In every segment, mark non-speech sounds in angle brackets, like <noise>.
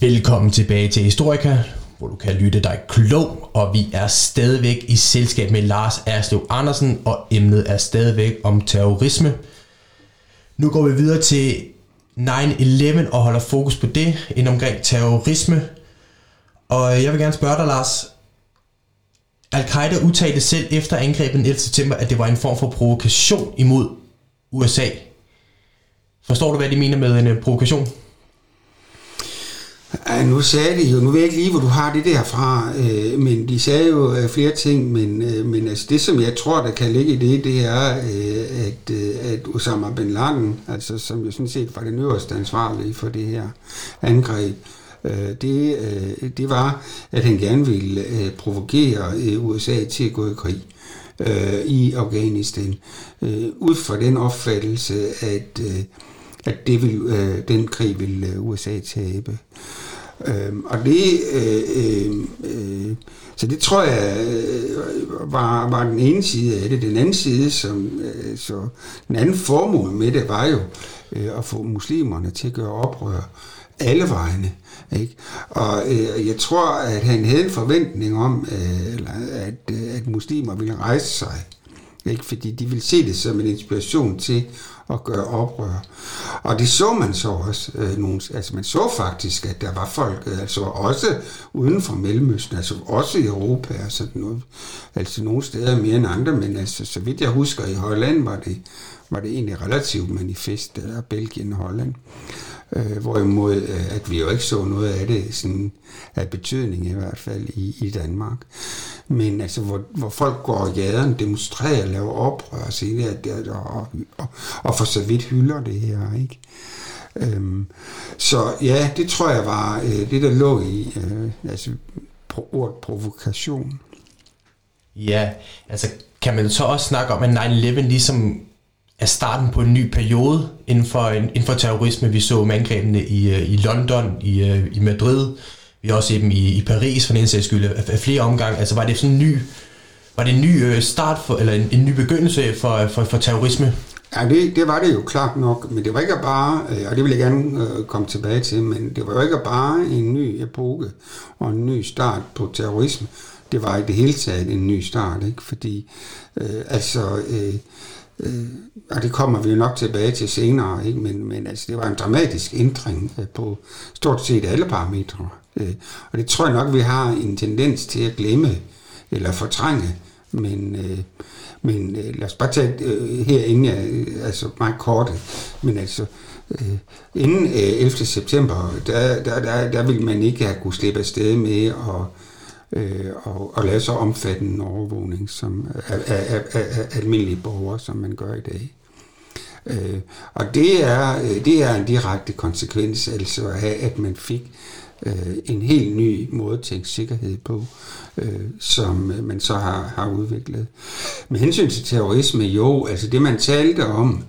Velkommen tilbage til Historika, hvor du kan lytte dig klog, og vi er stadigvæk i selskab med Lars Erslev Andersen, og emnet er stadigvæk om terrorisme. Nu går vi videre til 9-11 og holder fokus på det, ind omkring terrorisme. Og jeg vil gerne spørge dig, Lars. Al-Qaida udtalte selv efter angrebet den 11. september, at det var en form for provokation imod USA. Forstår du, hvad de mener med en øh, provokation? Ja, nu sagde de jo, nu ved jeg ikke lige, hvor du har det der fra, øh, men de sagde jo øh, flere ting, men, øh, men altså det, som jeg tror, der kan ligge i det, det er, øh, at, øh, at Osama Bin Laden, altså som jo sådan set var det øverste ansvarlige for det her angreb, øh, det, øh, det var, at han gerne ville øh, provokere øh, USA til at gå i krig øh, i Afghanistan, øh, ud fra den opfattelse, at øh, at det vil, øh, den krig vil øh, USA tabe. Øh, og det, øh, øh, øh, så det tror jeg øh, var, var den ene side af det. Den anden side, som, øh, så den anden formål med det, var jo øh, at få muslimerne til at gøre oprør alle vegne. Ikke? Og øh, jeg tror, at han havde en forventning om, øh, eller, at, øh, at muslimer ville rejse sig. Ikke? Fordi de ville se det som en inspiration til at gøre oprør. Og det så man så også. Øh, nogle, altså man så faktisk, at der var folk, øh, altså også uden for Mellemøsten, altså også i Europa, altså, noget, altså nogle steder mere end andre, men altså, så vidt jeg husker, i Holland var det, var det egentlig relativt manifest, der Belgien og Holland. Øh, Øh, hvorimod, øh, at vi jo ikke så noget af det sådan, af betydning i hvert fald i, i Danmark. Men altså, hvor, hvor folk går i gaden, demonstrerer, laver oprør og siger, at det, og, og, og for så vidt hylder det her, ikke? Øhm, så ja, det tror jeg var øh, det, der lå i øh, altså, pro, ordet provokation. Ja, altså kan man så også snakke om, at 9-11 ligesom er starten på en ny periode inden for, inden for terrorisme. Vi så angrebene i, øh, i London, i, øh, i Madrid, vi har også set dem i, i Paris for den sags skyld af, flere omgange. Altså var det sådan en ny, var det en ny øh, start for, eller en, en ny begyndelse for, for, for terrorisme? Ja, det, det var det jo klart nok, men det var ikke bare, og det vil jeg gerne øh, komme tilbage til, men det var jo ikke bare en ny epoke og en ny start på terrorisme. Det var i det hele taget en ny start, ikke? fordi øh, altså øh, Øh, og det kommer vi jo nok tilbage til senere, ikke? Men, men altså, det var en dramatisk ændring øh, på stort set alle parametre. Øh, og det tror jeg nok, vi har en tendens til at glemme eller fortrænge. Men, øh, men øh, lad os bare tage øh, her inden jeg, øh, altså meget kort, men altså øh, inden øh, 11. september, der, der, der, der ville man ikke have kunne slippe afsted med at øh, og, og lave så omfattende en overvågning som, af, af, af, af almindelige borgere, som man gør i dag. Øh, og det er, øh, det er en direkte konsekvens altså af, at man fik øh, en helt ny måde at tænke sikkerhed på, øh, som øh, man så har, har udviklet. Med hensyn til terrorisme, jo, altså det man talte om,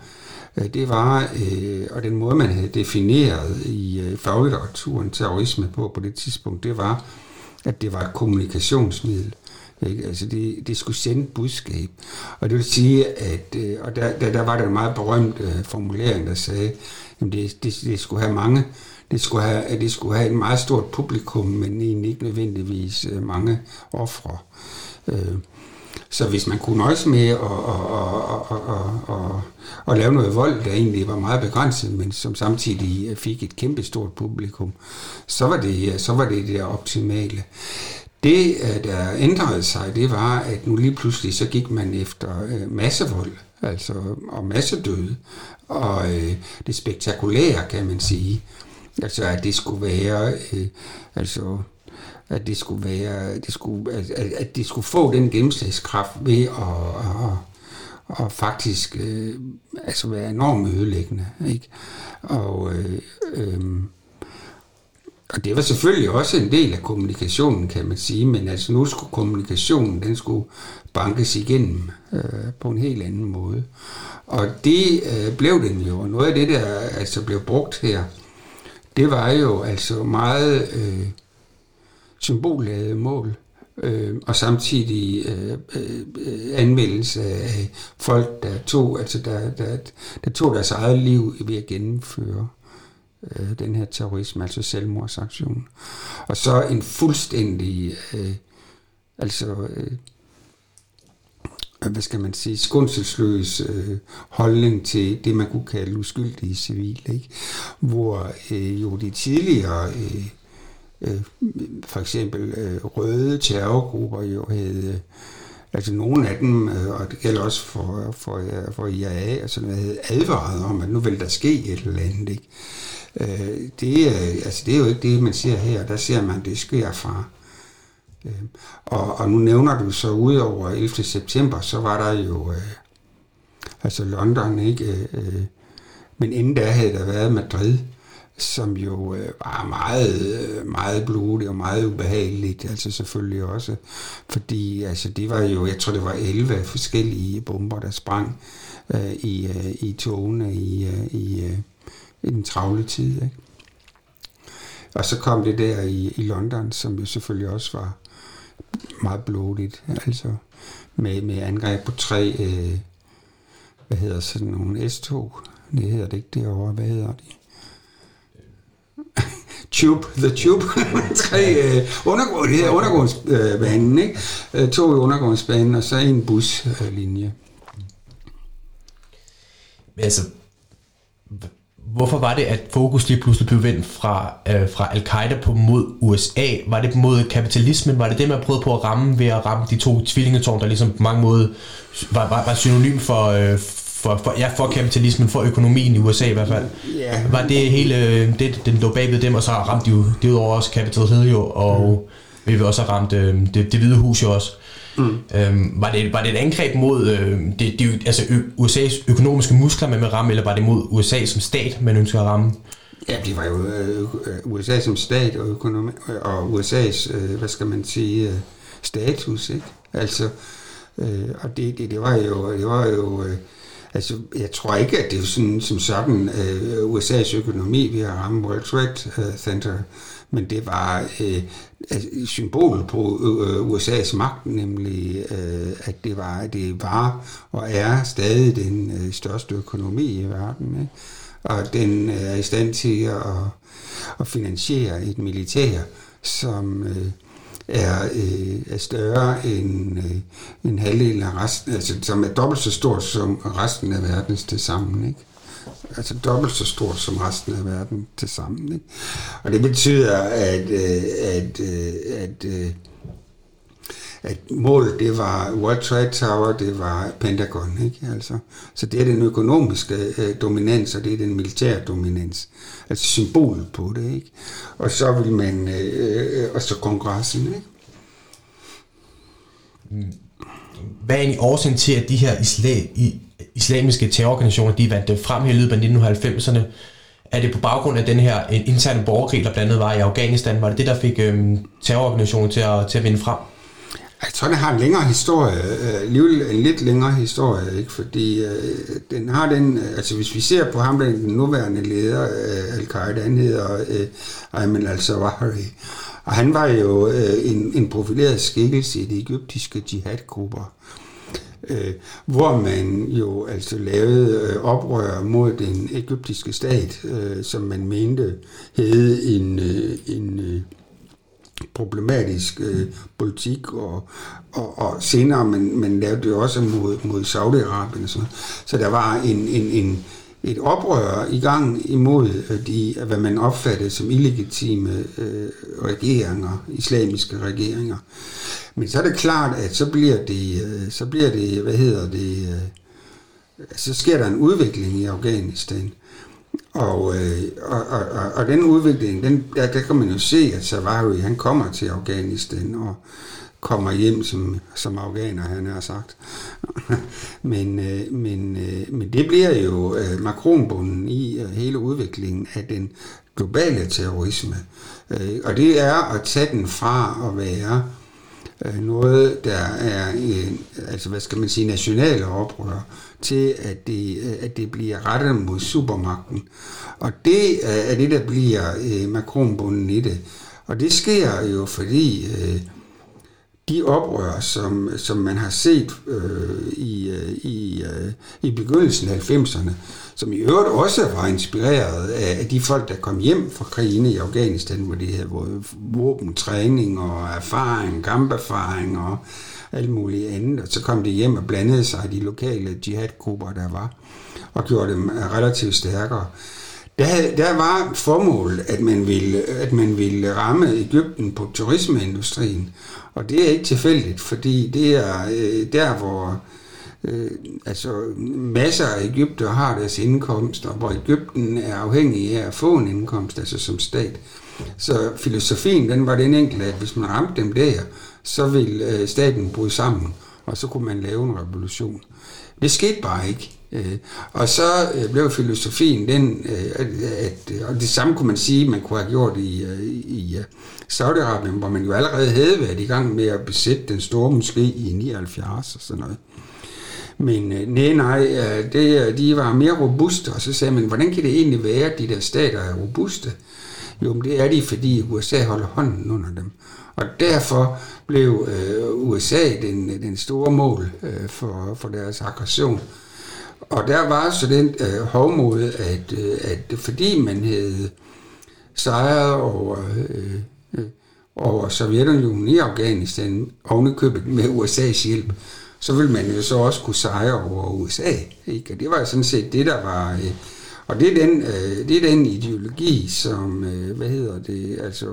øh, det var, øh, og den måde man havde defineret i øh, faglitteraturen terrorisme på på det tidspunkt, det var, at det var et kommunikationsmiddel. Ikke? Altså det, det skulle sende et budskab. Og det vil sige, at øh, og der, der, der var der en meget berømt øh, formulering, der sagde, at det, det, det skulle have mange, det skulle have, at det skulle have et meget stort publikum, men egentlig ikke nødvendigvis øh, mange ofre. Så hvis man kunne nøjes med at, at, at, at, at, at lave noget vold, der egentlig var meget begrænset, men som samtidig fik et kæmpestort publikum, så var det, så var det det optimale. Det, øh, der ændrede sig, det var, at nu lige pludselig så gik man efter øh, massevold, altså og massedøde, og øh, det spektakulære, kan man sige. Altså, at det skulle være, øh, altså at det skulle være, det skulle, at, at det skulle få den gennemslagskraft ved at, at, at faktisk øh, altså være enormt ødelæggende. Ikke? Og, øh, øh, og det var selvfølgelig også en del af kommunikationen, kan man sige, men altså nu skulle kommunikationen, den skulle bankes igennem øh, på en helt anden måde. Og det øh, blev den jo, og noget af det, der altså blev brugt her, det var jo altså meget... Øh, symbolladede mål, øh, og samtidig øh, øh, anvendelse af folk, der tog, altså der, der, der tog deres eget liv ved at gennemføre øh, den her terrorisme, altså selvmordsaktion. Og så en fuldstændig, øh, altså, øh, hvad skal man sige, skundselsløs øh, holdning til det, man kunne kalde uskyldige civile, ikke? hvor øh, jo de tidligere, øh, øh, for eksempel øh, røde terrorgrupper jo havde, øh, altså nogle af dem, øh, og det gælder også for, for, øh, for IAA, noget, havde advaret om, at nu vil der ske et eller andet, ikke? Øh, det, øh, altså, det er jo ikke det, man ser her. Der ser man, det sker fra. Øh, og, og nu nævner du så ud over 11. september, så var der jo øh, altså London, ikke? Øh, øh men inden da havde der været Madrid, som jo øh, var meget, øh, meget blodigt og meget ubehageligt, altså selvfølgelig også, fordi altså det var jo, jeg tror det var 11 forskellige bomber, der sprang øh, i, øh, i togene i, øh, i, øh, i den travle tid. Ikke? Og så kom det der i, i London, som jo selvfølgelig også var meget blodigt, altså med, med angreb på tre, øh, hvad hedder sådan nogle S-tog, det hedder det ikke derovre, hvad hedder de? Tube, The Tube, <laughs> tre øh, undergrund, det undergrundsbanen, ikke? Øh, to i undergrundsbanen, og så en buslinje. Altså, hvorfor var det, at fokus lige pludselig blev vendt fra, øh, fra al-Qaida på mod USA? Var det mod kapitalismen? Var det det, man prøvede på at ramme ved at ramme de to tvillingetårn, der ligesom på mange måder var, var, var synonym for, øh, for, for, ja, for kapitalismen, for økonomien i USA i hvert fald? Yeah. Var det hele, det, den lå bagved dem, og så ramte de jo derudover også Capitol Hill jo, og mm. vi også have ramt øh, det, det hvide hus jo også. Mm. Øhm, var, det, var det et angreb mod øh, det, det, altså ø, USA's økonomiske muskler, man vil ramme, eller var det mod USA som stat, man ønsker at ramme? Ja, det var jo øh, USA som stat og, økonomi, og USA's, øh, hvad skal man sige, øh, status, ikke? Altså, øh, og det, det, det var jo, det var jo øh, altså, jeg tror ikke, at det er sådan, som sådan øh, USA's økonomi, vi har ramt World Trade øh, Center, men det var øh, altså, symbol på øh, USA's magt, nemlig øh, at det var, det var og er stadig den øh, største økonomi i verden. Ikke? Og den øh, er i stand til at, at finansiere et militær, som øh, er, øh, er større end, øh, end halvdelen af resten, altså som er dobbelt så stor som resten af verdens til sammen. Ikke? altså dobbelt så stor som resten af verden til sammen. Ikke? Og det betyder, at, øh, at, øh, at, øh, at målet det var World Trade Tower, det var Pentagon. Ikke? Altså, så det er den økonomiske øh, dominans, og det er den militære dominans. Altså symbolet på det. Ikke? Og så vil man, øh, og så kongressen. Ikke? Hvad er egentlig årsagen til, at de her isla- i, islamiske terrororganisationer, de vandt frem i løbet af 1990'erne. Er det på baggrund af den her øh, interne borgerkrig, der blandt andet var i Afghanistan? Var det det, der fik øhm, terrororganisationen til at, til at vinde frem? Jeg tror, den har en længere historie, øh, alligevel en lidt længere historie, ikke? fordi øh, den har den, øh, altså hvis vi ser på ham, den nuværende leder øh, af Al-Qaida, han hedder øh, Ayman al-Zawahiri, og han var jo øh, en, en profileret skikkelse i de egyptiske jihadgrupper øh, hvor man jo altså lavede øh, oprør mod den egyptiske stat, øh, som man mente havde en, øh, en øh, problematisk øh, politik, og, og, og senere man, man lavede det også mod, mod Saudi-Arabien. Så, så der var en, en, en, et oprør i gang imod øh, de, hvad man opfattede som illegitime øh, regeringer, islamiske regeringer. Men så er det klart, at så bliver det, øh, så bliver det hvad hedder det, øh, så sker der en udvikling i Afghanistan. Og, øh, og, og, og, og den udvikling, den, der, der kan man jo se, at Savary, han kommer til Afghanistan og kommer hjem som, som afghaner, han har sagt. <laughs> men, øh, men, øh, men det bliver jo øh, makronbunden i hele udviklingen af den globale terrorisme. Og det er at tage den fra at være Øh, noget, der er en, altså hvad skal man sige, nationale oprør, til at det, øh, at det bliver rettet mod supermagten. Og det øh, er det, der bliver makronbunden i det. Og det sker jo, fordi de oprør, som, som man har set øh, i, øh, i, øh, i begyndelsen af 90'erne, som i øvrigt også var inspireret af de folk, der kom hjem fra krigen i Afghanistan, hvor de havde både våbentræning og erfaring, kamperfaring og alt muligt andet. Og så kom de hjem og blandede sig i de lokale jihadgrupper, der var, og gjorde dem relativt stærkere. Der, der var formålet, at man, ville, at man ville ramme Ægypten på turismeindustrien. Og det er ikke tilfældigt, fordi det er øh, der, hvor øh, altså masser af Ægypter har deres indkomst, og hvor Ægypten er afhængig af at få en indkomst, altså som stat. Så filosofien, den var den enkle, at hvis man ramte dem der, så ville øh, staten bryde sammen, og så kunne man lave en revolution. Det skete bare ikke. Øh, og så øh, blev filosofien den, øh, at, at, og det samme kunne man sige, man kunne have gjort i, øh, i øh, Saudi-Arabien, hvor man jo allerede havde været i gang med at besætte den store moské i 79 og sådan noget. Men nej, nej, det, de var mere robuste, og så sagde man, hvordan kan det egentlig være, at de der stater er robuste? Jo, men det er de, fordi USA holder hånden under dem. Og derfor blev øh, USA den, den store mål øh, for, for deres aggression. Og der var så den øh, hovmod, at, øh, at fordi man havde sejret over, øh, øh, over Sovjetunionen i Afghanistan, ovenikøbet med USA's hjælp, så ville man jo så også kunne sejre over USA. Ikke? Og det var sådan set det, der var... Øh, og det er den, øh, det er den ideologi, som, øh, hvad hedder det, altså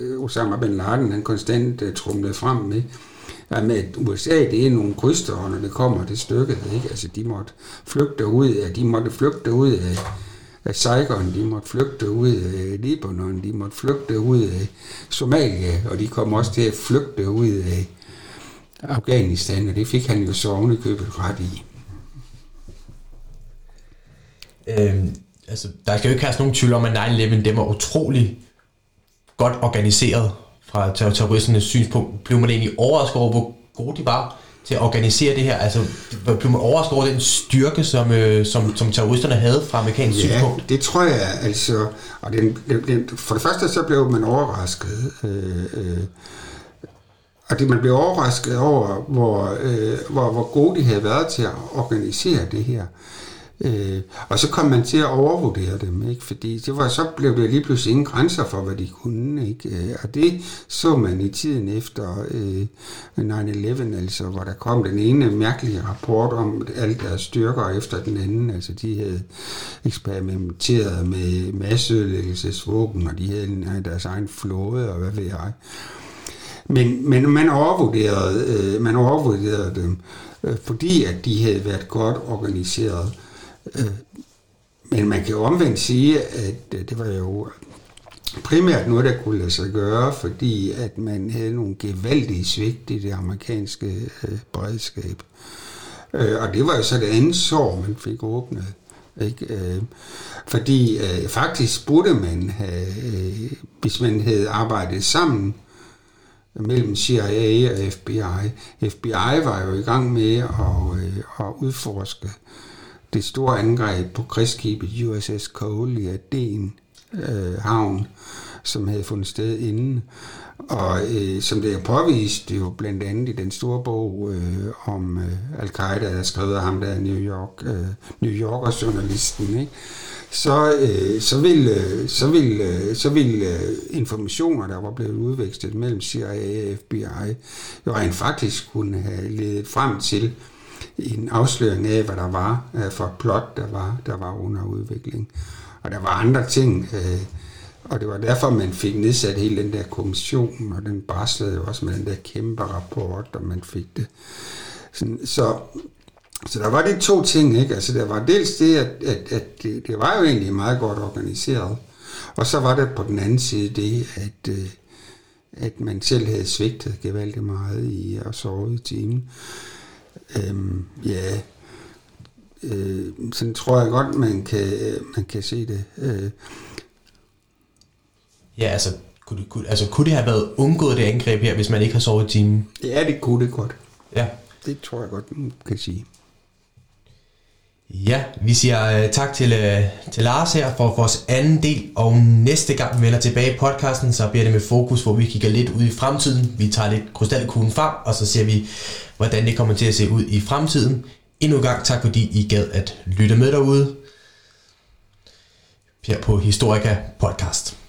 øh, Osama bin Laden, han konstant øh, trumlede frem med, at med USA, det er nogle kryster, når det kommer det stykket, ikke? Altså, de måtte flygte ud af, de måtte flygte ud af, af Saigon, de måtte flygte ud af Libanon, de måtte flygte ud af Somalia, og de kom også til at flygte ud af Afghanistan, og det fik han jo så ovenikøbet ret i. Øhm, altså, der skal jo ikke have nogen tvivl om, at 9-11 dem var utrolig godt organiseret fra terroristernes synspunkt. Blev man egentlig overrasket over, hvor gode de var til at organisere det her? Altså, blev man overrasket over den styrke, som, øh, som, som terroristerne havde fra amerikansk ja, synspunkt? det tror jeg, altså. Og den, den, for det første så blev man overrasket. Øh, øh, og det, man blev overrasket over, hvor, øh, hvor, hvor gode de havde været til at organisere det her. Øh, og så kom man til at overvurdere dem, ikke? fordi det var, så blev det lige pludselig ingen grænser for, hvad de kunne. Ikke? Øh, og det så man i tiden efter øh, 9-11, altså, hvor der kom den ene mærkelige rapport om alle deres styrker efter den anden. Altså, de havde eksperimenteret med masseødelæggelsesvåben, og de havde deres egen flåde, og hvad ved jeg. Men, men man overvurderede, øh, man overvurderede dem, øh, fordi at de havde været godt organiseret. Men man kan jo omvendt sige, at øh, det var jo primært noget, der kunne lade sig gøre, fordi at man havde nogle gevaldige svigt i det amerikanske øh, beredskab. Øh, og det var jo så det andet sår, man fik åbnet. Ikke? Øh, fordi øh, faktisk burde man have, øh, hvis man havde arbejdet sammen mellem CIA og FBI. FBI var jo i gang med at, øh, at udforske det store angreb på krigsskibet USS Cole i Aden øh, havn, som havde fundet sted inden. Og øh, som det er påvist det jo blandt andet i den store bog øh, om øh, Al-Qaida, der er skrevet af ham der New York, øh, New Yorker journalisten, ikke? så, øh, så vil, øh, så vil, øh, så vil øh, informationer, der var blevet udvekslet mellem CIA og FBI, jo rent faktisk kunne have ledet frem til en afsløring af, hvad der var øh, for plot, der var, der var under udvikling. Og der var andre ting, øh, og det var derfor, man fik nedsat hele den der kommission, og den barslede jo også med den der kæmpe rapport, og man fik det. Sådan, så, så der var de to ting, ikke? Altså der var dels det, at, at, at det, det var jo egentlig meget godt organiseret, og så var det på den anden side det, at, øh, at man selv havde svigtet gevaldigt meget i at sove i timen. Øhm, ja, øh, sådan tror jeg godt, man kan, man kan se det. Øh. Ja, altså kunne, det, kunne, altså kunne det have været undgået det angreb her, hvis man ikke har sovet i timen? Ja, det kunne det godt. Ja. Det tror jeg godt, man kan sige. Ja, vi siger øh, tak til, øh, til Lars her for vores anden del, og næste gang vi vender tilbage i podcasten, så bliver det med fokus, hvor vi kigger lidt ud i fremtiden. Vi tager lidt krystalkuglen frem, og så ser vi, hvordan det kommer til at se ud i fremtiden. Endnu en gang tak, fordi I gad at lytte med derude her på Historica Podcast.